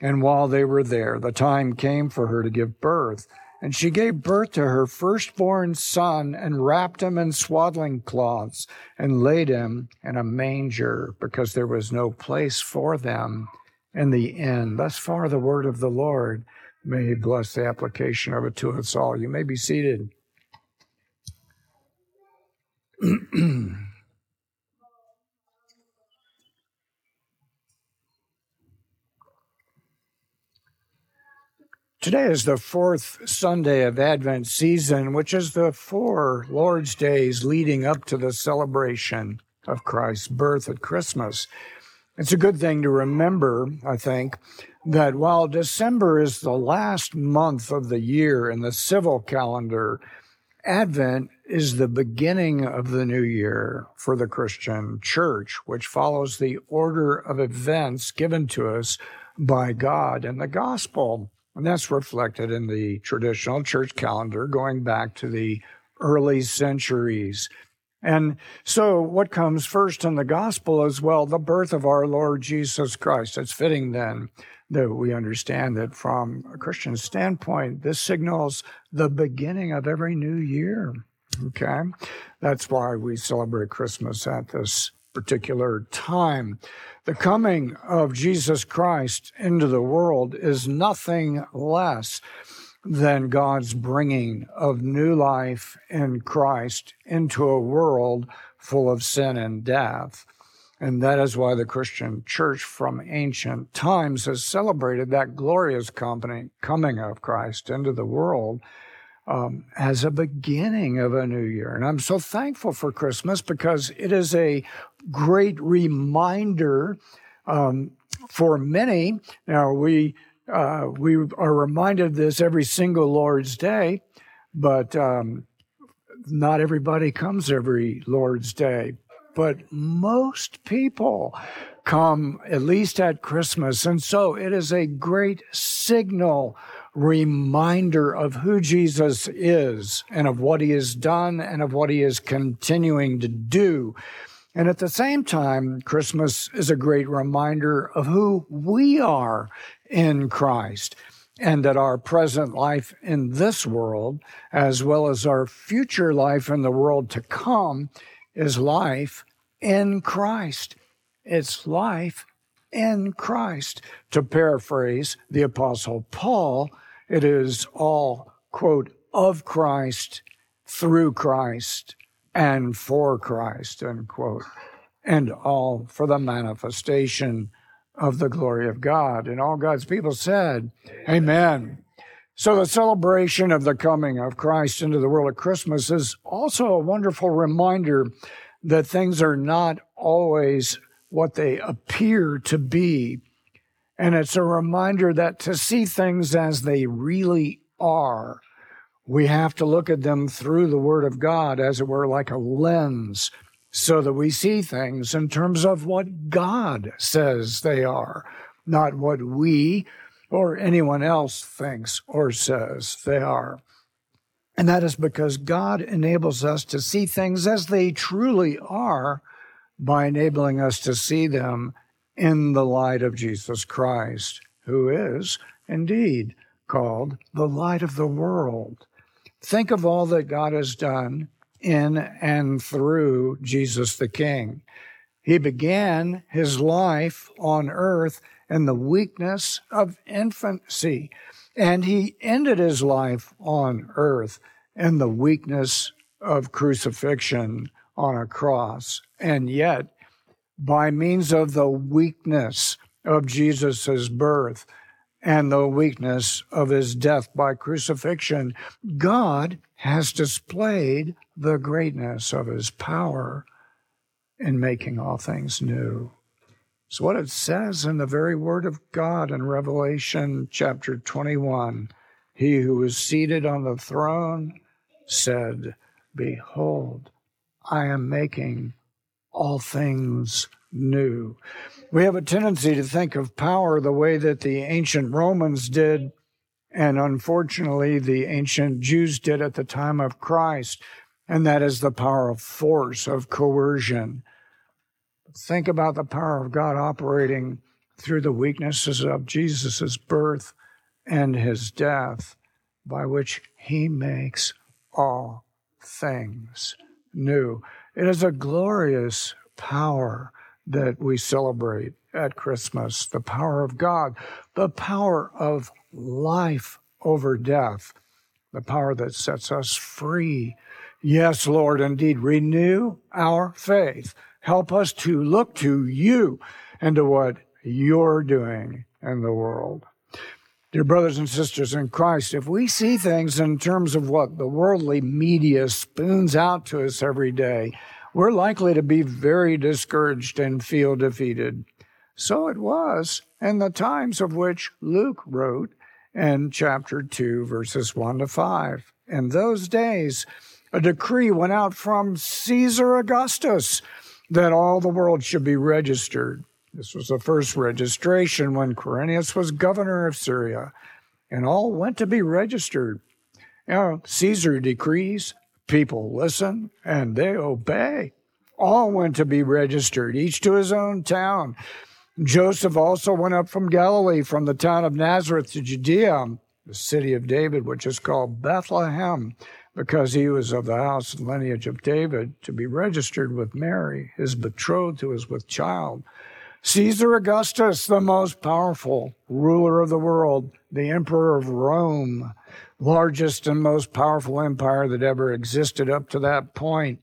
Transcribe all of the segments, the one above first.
And while they were there, the time came for her to give birth. And she gave birth to her firstborn son and wrapped him in swaddling cloths and laid him in a manger because there was no place for them in the inn. Thus far, the word of the Lord. May he bless the application of it to us all. You may be seated. Today is the fourth Sunday of Advent season, which is the four Lord's days leading up to the celebration of Christ's birth at Christmas. It's a good thing to remember, I think, that while December is the last month of the year in the civil calendar, Advent is the beginning of the new year for the Christian church, which follows the order of events given to us by God in the gospel. And that's reflected in the traditional church calendar going back to the early centuries. And so, what comes first in the gospel is, well, the birth of our Lord Jesus Christ. It's fitting then that we understand that from a Christian standpoint, this signals the beginning of every new year. Okay? That's why we celebrate Christmas at this particular time. The coming of Jesus Christ into the world is nothing less than God's bringing of new life in Christ into a world full of sin and death. And that is why the Christian church from ancient times has celebrated that glorious coming of Christ into the world um, as a beginning of a new year. And I'm so thankful for Christmas because it is a great reminder um, for many. Now, we, uh, we are reminded of this every single Lord's Day, but um, not everybody comes every Lord's Day. But most people come at least at Christmas. And so it is a great signal reminder of who Jesus is and of what he has done and of what he is continuing to do. And at the same time, Christmas is a great reminder of who we are in Christ and that our present life in this world, as well as our future life in the world to come, is life in Christ. It's life in Christ. To paraphrase the Apostle Paul, it is all, quote, of Christ, through Christ, and for Christ, unquote, and all for the manifestation of the glory of God. And all God's people said, Amen. So the celebration of the coming of Christ into the world at Christmas is also a wonderful reminder that things are not always what they appear to be and it's a reminder that to see things as they really are, we have to look at them through the Word of God, as it were, like a lens, so that we see things in terms of what God says they are, not what we or anyone else thinks or says they are. And that is because God enables us to see things as they truly are by enabling us to see them in the light of Jesus Christ, who is indeed called the light of the world. Think of all that God has done in and through Jesus the King. He began his life on earth in the weakness of infancy, and he ended his life on earth in the weakness of crucifixion on a cross. And yet, by means of the weakness of Jesus' birth and the weakness of his death by crucifixion, God has displayed the greatness of his power in making all things new. It's what it says in the very word of God in Revelation chapter 21. He who is seated on the throne said, Behold, I am making all things new. We have a tendency to think of power the way that the ancient Romans did, and unfortunately, the ancient Jews did at the time of Christ, and that is the power of force, of coercion. Think about the power of God operating through the weaknesses of Jesus' birth and his death, by which he makes all things new. It is a glorious power that we celebrate at Christmas the power of God, the power of life over death, the power that sets us free. Yes, Lord, indeed, renew our faith. Help us to look to you and to what you're doing in the world. Dear brothers and sisters in Christ, if we see things in terms of what the worldly media spoons out to us every day, we're likely to be very discouraged and feel defeated. So it was in the times of which Luke wrote in chapter 2, verses 1 to 5. In those days, a decree went out from Caesar Augustus that all the world should be registered. This was the first registration when Quirinius was governor of Syria, and all went to be registered. You know, Caesar decrees, people listen, and they obey. All went to be registered, each to his own town. Joseph also went up from Galilee, from the town of Nazareth to Judea, the city of David, which is called Bethlehem, because he was of the house and lineage of David, to be registered with Mary, his betrothed who was with child. Caesar Augustus, the most powerful ruler of the world, the emperor of Rome, largest and most powerful empire that ever existed up to that point.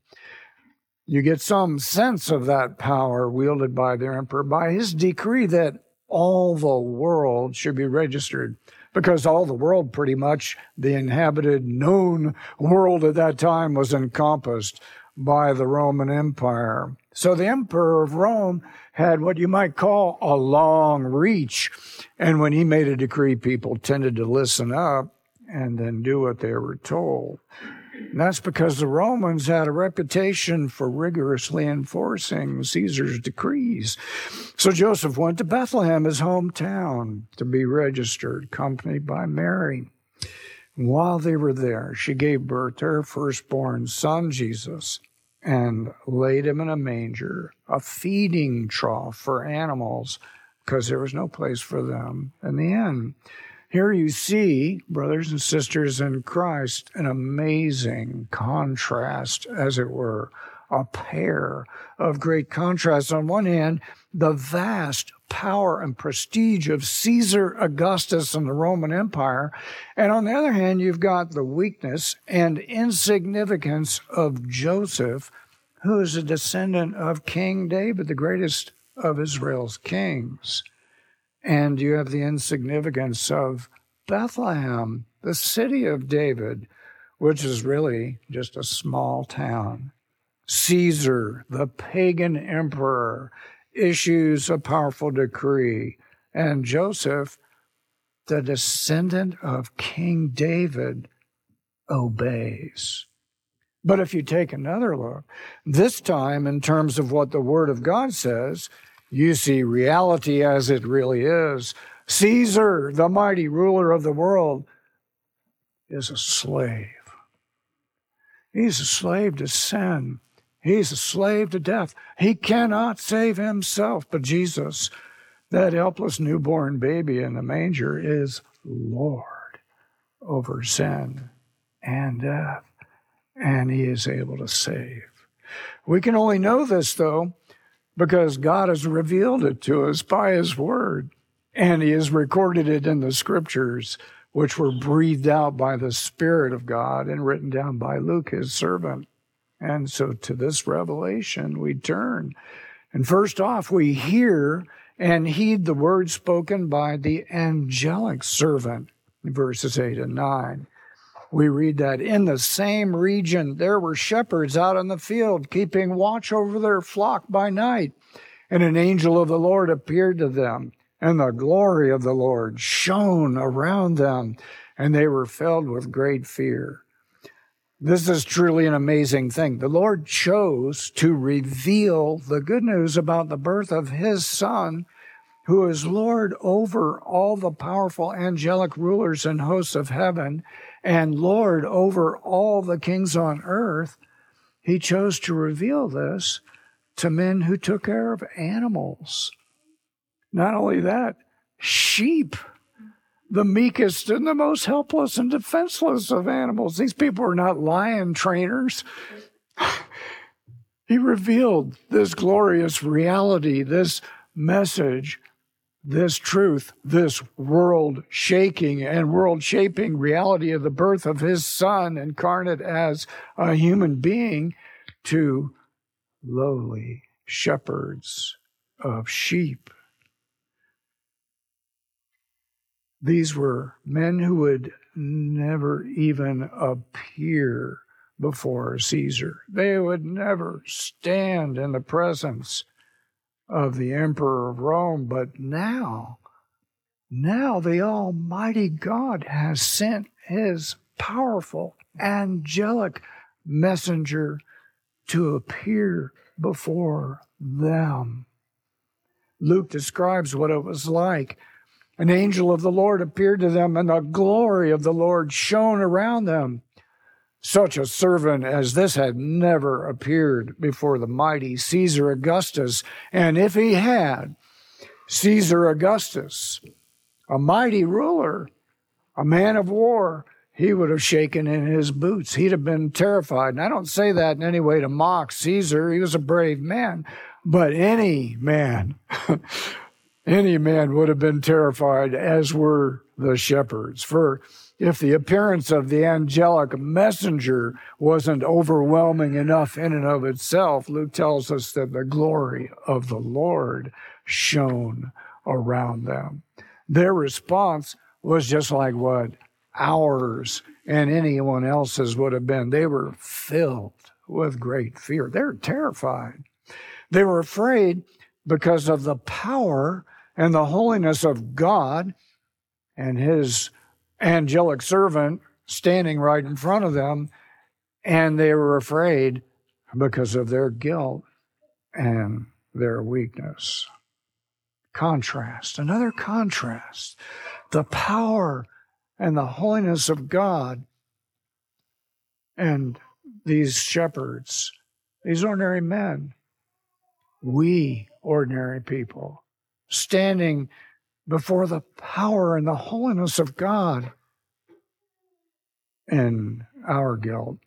You get some sense of that power wielded by the emperor by his decree that all the world should be registered because all the world, pretty much the inhabited known world at that time, was encompassed by the Roman Empire. So the emperor of Rome had what you might call a long reach. And when he made a decree, people tended to listen up and then do what they were told. And that's because the Romans had a reputation for rigorously enforcing Caesar's decrees. So Joseph went to Bethlehem, his hometown, to be registered, accompanied by Mary. while they were there, she gave birth to her firstborn son, Jesus and laid him in a manger, a feeding trough for animals, because there was no place for them in the inn. Here you see, brothers and sisters in Christ, an amazing contrast, as it were, a pair of great contrasts. On one hand, the vast power and prestige of Caesar Augustus and the Roman Empire. And on the other hand, you've got the weakness and insignificance of Joseph, who is a descendant of King David, the greatest of Israel's kings. And you have the insignificance of Bethlehem, the city of David, which is really just a small town. Caesar, the pagan emperor, issues a powerful decree, and Joseph, the descendant of King David, obeys. But if you take another look, this time in terms of what the Word of God says, you see reality as it really is. Caesar, the mighty ruler of the world, is a slave. He's a slave to sin. He's a slave to death. He cannot save himself. But Jesus, that helpless newborn baby in the manger, is Lord over sin and death and he is able to save. We can only know this, though, because God has revealed it to us by his word, and he has recorded it in the scriptures, which were breathed out by the Spirit of God and written down by Luke, his servant. And so to this revelation we turn. And first off, we hear and heed the word spoken by the angelic servant, verses 8 and 9 we read that in the same region there were shepherds out in the field keeping watch over their flock by night. And an angel of the Lord appeared to them, and the glory of the Lord shone around them, and they were filled with great fear. This is truly an amazing thing. The Lord chose to reveal the good news about the birth of his son, who is Lord over all the powerful angelic rulers and hosts of heaven, and Lord over all the kings on earth. He chose to reveal this to men who took care of animals. Not only that, sheep the meekest and the most helpless and defenseless of animals. These people are not lion trainers. he revealed this glorious reality, this message, this truth, this world shaking and world shaping reality of the birth of his son incarnate as a human being to lowly shepherds of sheep. These were men who would never even appear before Caesar. They would never stand in the presence of the emperor of Rome. But now, now the Almighty God has sent his powerful angelic messenger to appear before them. Luke describes what it was like an angel of the Lord appeared to them, and the glory of the Lord shone around them. Such a servant as this had never appeared before the mighty Caesar Augustus. And if he had, Caesar Augustus, a mighty ruler, a man of war, he would have shaken in his boots. He'd have been terrified. And I don't say that in any way to mock Caesar. He was a brave man. But any man any man would have been terrified, as were the shepherds. For if the appearance of the angelic messenger wasn't overwhelming enough in and of itself, Luke tells us that the glory of the Lord shone around them. Their response was just like what ours and anyone else's would have been. They were filled with great fear. They were terrified. They were afraid because of the power and the holiness of God and his angelic servant standing right in front of them, and they were afraid because of their guilt and their weakness. Contrast, another contrast. The power and the holiness of God and these shepherds, these ordinary men, we ordinary people standing before the power and the holiness of God in our guilt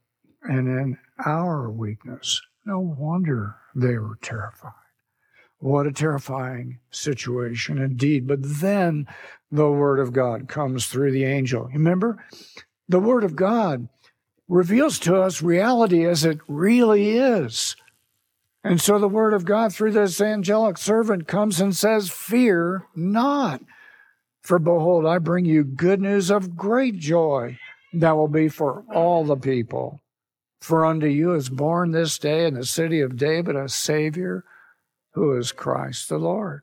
and in our weakness. No wonder they were terrified. What a terrifying situation indeed. But then the Word of God comes through the angel. Remember, the Word of God reveals to us reality as it really is. And so the word of God through this angelic servant comes and says, Fear not. For behold, I bring you good news of great joy that will be for all the people. For unto you is born this day in the city of David a Savior who is Christ the Lord.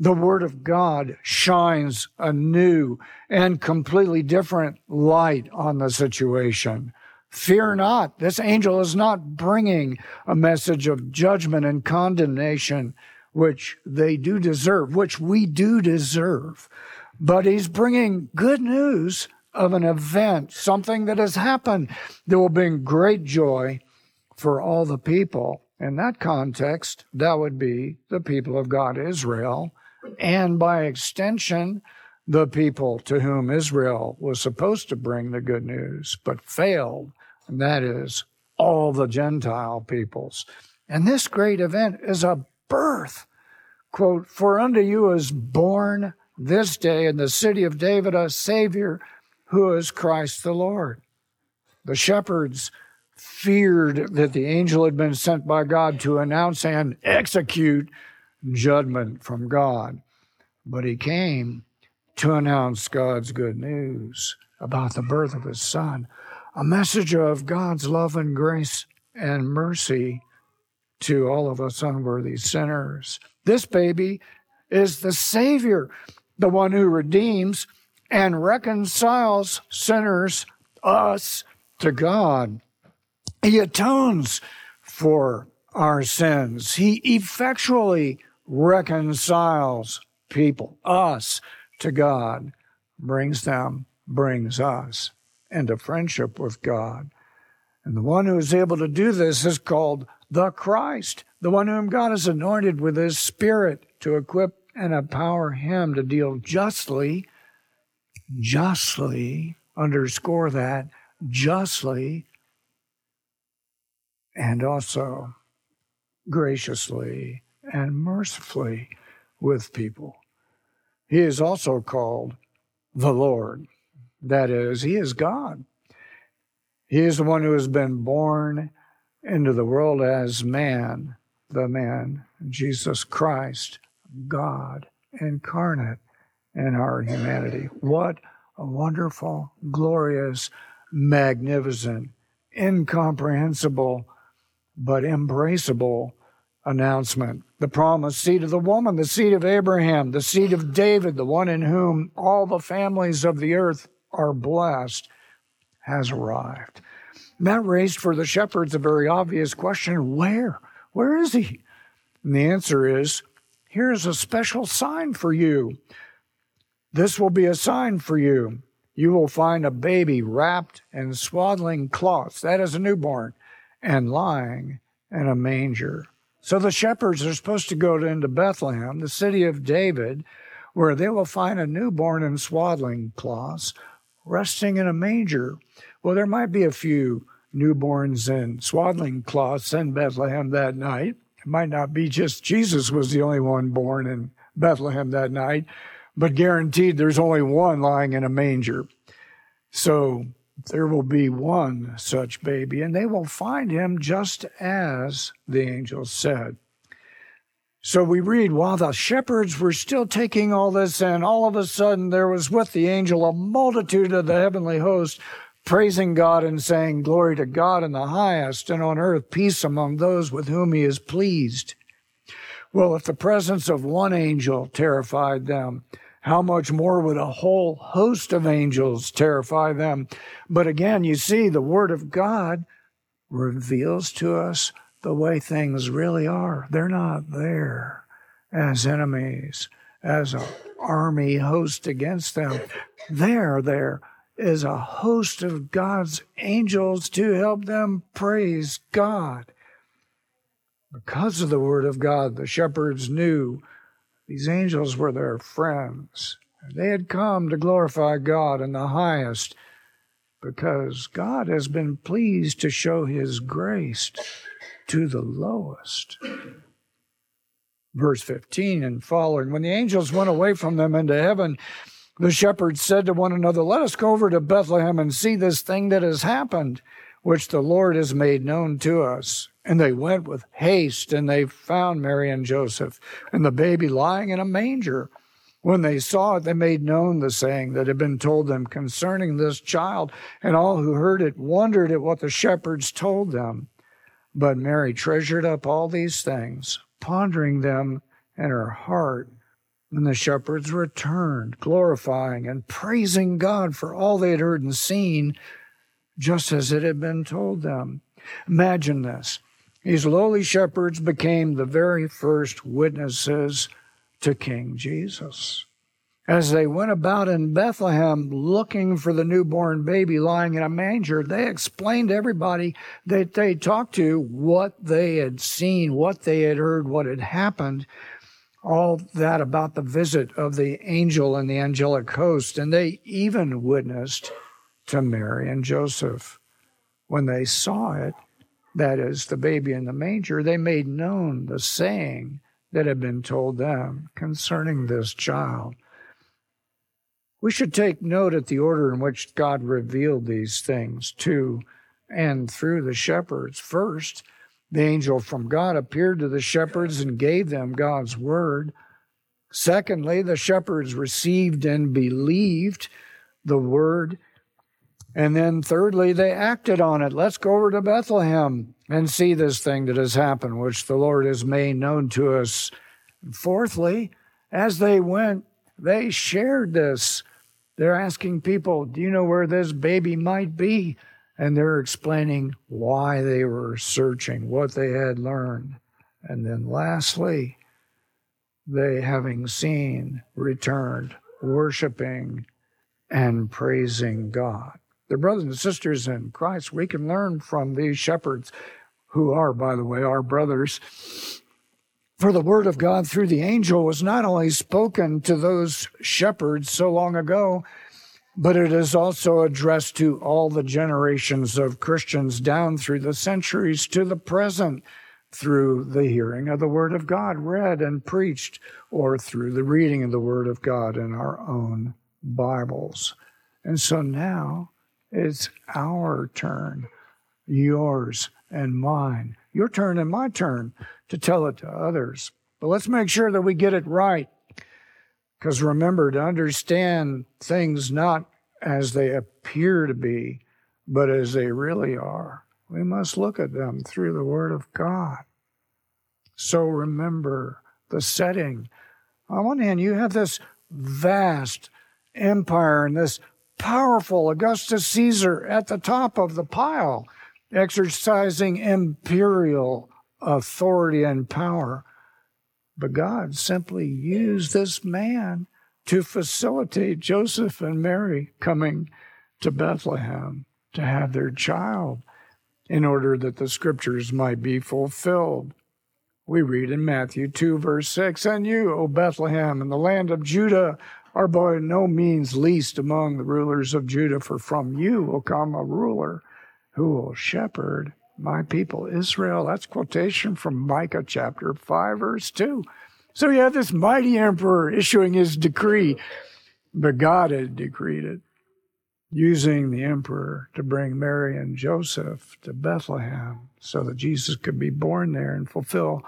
The Word of God shines a new and completely different light on the situation. Fear not. This angel is not bringing a message of judgment and condemnation, which they do deserve, which we do deserve. But he's bringing good news of an event, something that has happened that will bring great joy for all the people. In that context, that would be the people of God, Israel, and by extension, the people to whom Israel was supposed to bring the good news, but failed and that is all the Gentile peoples. And this great event is a birth. Quote, For unto you is born this day in the city of David a Savior who is Christ the Lord. The shepherds feared that the angel had been sent by God to announce and execute judgment from God. But he came to announce God's good news about the birth of his son a message of God's love and grace and mercy to all of us unworthy sinners. This baby is the Savior, the one who redeems and reconciles sinners, us, to God. He atones for our sins. He effectually reconciles people, us, to God, brings them, brings us into friendship with God. And the one who is able to do this is called the Christ, the one whom God has anointed with his Spirit to equip and empower him to deal justly, justly, underscore that, justly, and also graciously and mercifully with people. He is also called the Lord. That is, He is God. He is the one who has been born into the world as man, the man, Jesus Christ, God incarnate in our humanity. What a wonderful, glorious, magnificent, incomprehensible, but embraceable announcement. The promised seed of the woman, the seed of Abraham, the seed of David, the one in whom all the families of the earth are blessed, has arrived. That raised for the shepherds a very obvious question where? Where is he? And the answer is here's a special sign for you. This will be a sign for you. You will find a baby wrapped in swaddling cloths, that is a newborn, and lying in a manger. So the shepherds are supposed to go into Bethlehem, the city of David, where they will find a newborn in swaddling cloths resting in a manger. Well, there might be a few newborns in swaddling cloths in Bethlehem that night. It might not be just Jesus was the only one born in Bethlehem that night, but guaranteed there's only one lying in a manger. So there will be one such baby, and they will find him just as the angel said. So we read, while the shepherds were still taking all this in, all of a sudden there was with the angel a multitude of the heavenly host praising God and saying, Glory to God in the highest, and on earth peace among those with whom he is pleased. Well, if the presence of one angel terrified them, how much more would a whole host of angels terrify them? But again, you see, the Word of God reveals to us the way things really are. They're not there as enemies, as an army host against them. There, there is a host of God's angels to help them praise God. Because of the Word of God, the shepherds knew these angels were their friends. They had come to glorify God in the highest because God has been pleased to show his grace to the lowest. Verse 15 and following When the angels went away from them into heaven, the shepherds said to one another, Let us go over to Bethlehem and see this thing that has happened, which the Lord has made known to us. And they went with haste and they found Mary and Joseph and the baby lying in a manger. When they saw it, they made known the saying that had been told them concerning this child, and all who heard it wondered at what the shepherds told them. But Mary treasured up all these things, pondering them in her heart. And the shepherds returned, glorifying and praising God for all they had heard and seen, just as it had been told them. Imagine this. These lowly shepherds became the very first witnesses to King Jesus. As they went about in Bethlehem looking for the newborn baby lying in a manger, they explained to everybody that they talked to what they had seen, what they had heard, what had happened, all that about the visit of the angel and the angelic host. And they even witnessed to Mary and Joseph. When they saw it, that is, the baby in the manger, they made known the saying that had been told them concerning this child. We should take note at the order in which God revealed these things to and through the shepherds. First, the angel from God appeared to the shepherds and gave them God's word. Secondly, the shepherds received and believed the word And then thirdly, they acted on it. Let's go over to Bethlehem and see this thing that has happened, which the Lord has made known to us. Fourthly, as they went, they shared this. They're asking people, Do you know where this baby might be? And they're explaining why they were searching, what they had learned. And then lastly, they, having seen, returned, worshiping and praising God. Their brothers and sisters in Christ, we can learn from these shepherds, who are, by the way, our brothers. For the word of God through the angel was not only spoken to those shepherds so long ago, but it is also addressed to all the generations of Christians down through the centuries to the present through the hearing of the Word of God read and preached, or through the reading of the Word of God in our own Bibles. And so now it's our turn, yours and mine, your turn and my turn to tell it to others. But let's make sure that we get it right. Because remember, to understand things not as they appear to be, but as they really are, we must look at them through the Word of God. So remember the setting. On one hand, you have this vast empire and this powerful Augustus Caesar at the top of the pile, exercising imperial authority and power. But God simply used this man to facilitate Joseph and Mary coming to Bethlehem to have their child in order that the scriptures might be fulfilled. We read in Matthew 2, verse 6 And you, O Bethlehem, in the land of Judah, are by no means least among the rulers of Judah, for from you will come a ruler who will shepherd my people Israel. That's quotation from Micah chapter 5, verse 2. So you have this mighty emperor issuing his decree, but God had decreed it, using the emperor to bring Mary and Joseph to Bethlehem so that Jesus could be born there and fulfill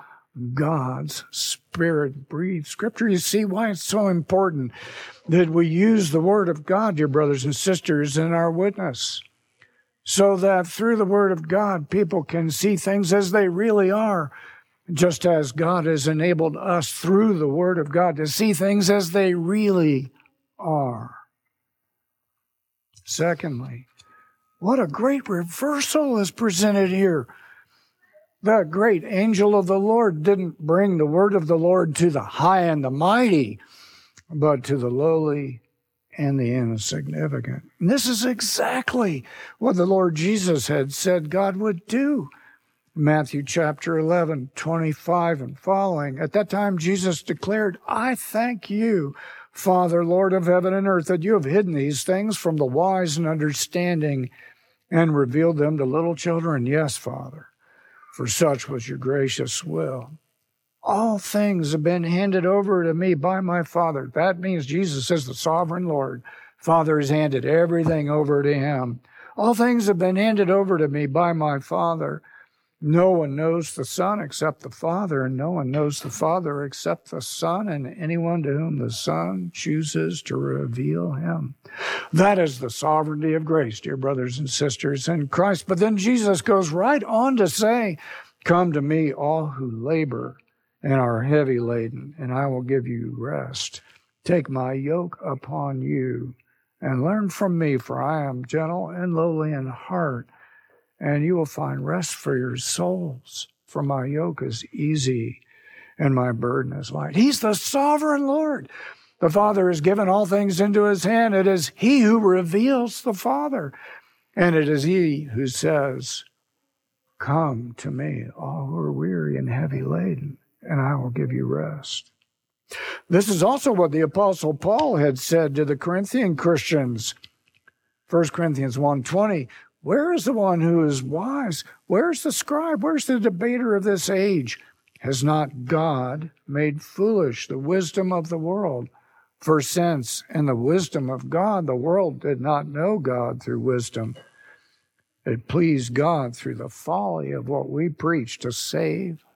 God's spirit breathed scripture. You see why it's so important that we use the word of God, dear brothers and sisters, in our witness. So that through the word of God, people can see things as they really are, just as God has enabled us through the word of God to see things as they really are. Secondly, what a great reversal is presented here. The great angel of the Lord didn't bring the word of the Lord to the high and the mighty, but to the lowly and the insignificant. And this is exactly what the Lord Jesus had said God would do. Matthew chapter 11, 25 and following. At that time, Jesus declared, I thank you, Father, Lord of heaven and earth, that you have hidden these things from the wise and understanding and revealed them to little children. Yes, Father for such was your gracious will. All things have been handed over to me by my Father. That means Jesus is the sovereign Lord. Father has handed everything over to him. All things have been handed over to me by my Father. No one knows the Son except the Father, and no one knows the Father except the Son, and anyone to whom the Son chooses to reveal him. That is the sovereignty of grace, dear brothers and sisters in Christ. But then Jesus goes right on to say, Come to me, all who labor and are heavy laden, and I will give you rest. Take my yoke upon you and learn from me, for I am gentle and lowly in heart and you will find rest for your souls. For my yoke is easy and my burden is light. He's the sovereign Lord. The Father has given all things into his hand. It is he who reveals the Father. And it is he who says, Come to me, all who are weary and heavy laden, and I will give you rest. This is also what the Apostle Paul had said to the Corinthian Christians. 1 Corinthians 1:20 where is the one who is wise? Where's the scribe? Where's the debater of this age? Has not God made foolish the wisdom of the world? For since in the wisdom of God the world did not know God through wisdom, it pleased God through the folly of what we preach to save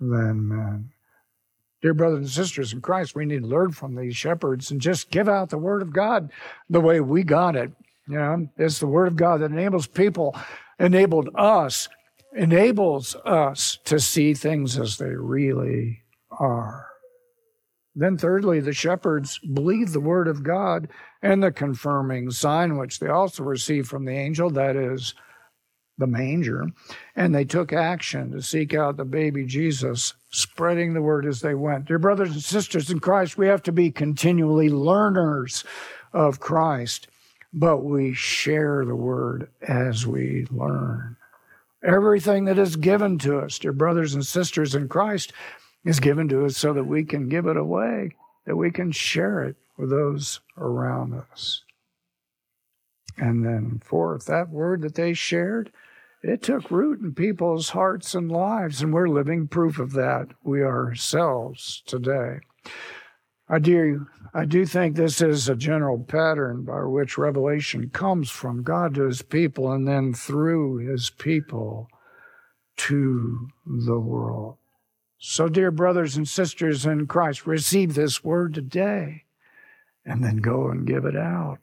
than men. Dear brothers and sisters in Christ, we need to learn from these shepherds and just give out the word of God the way we got it. You know, it's the word of God that enables people, enabled us, enables us to see things as they really are. Then, thirdly, the shepherds believed the word of God and the confirming sign, which they also received from the angel, that is, the manger. And they took action to seek out the baby Jesus, spreading the word as they went. Dear brothers and sisters in Christ, we have to be continually learners of Christ, but we share the word as we learn. Everything that is given to us, dear brothers and sisters in Christ, is given to us so that we can give it away, that we can share it with those around us. And then, fourth, that word that they shared, it took root in people's hearts and lives, and we're living proof of that, we ourselves today. I do, I do think this is a general pattern by which revelation comes from God to his people and then through his people to the world. So, dear brothers and sisters in Christ, receive this word today and then go and give it out.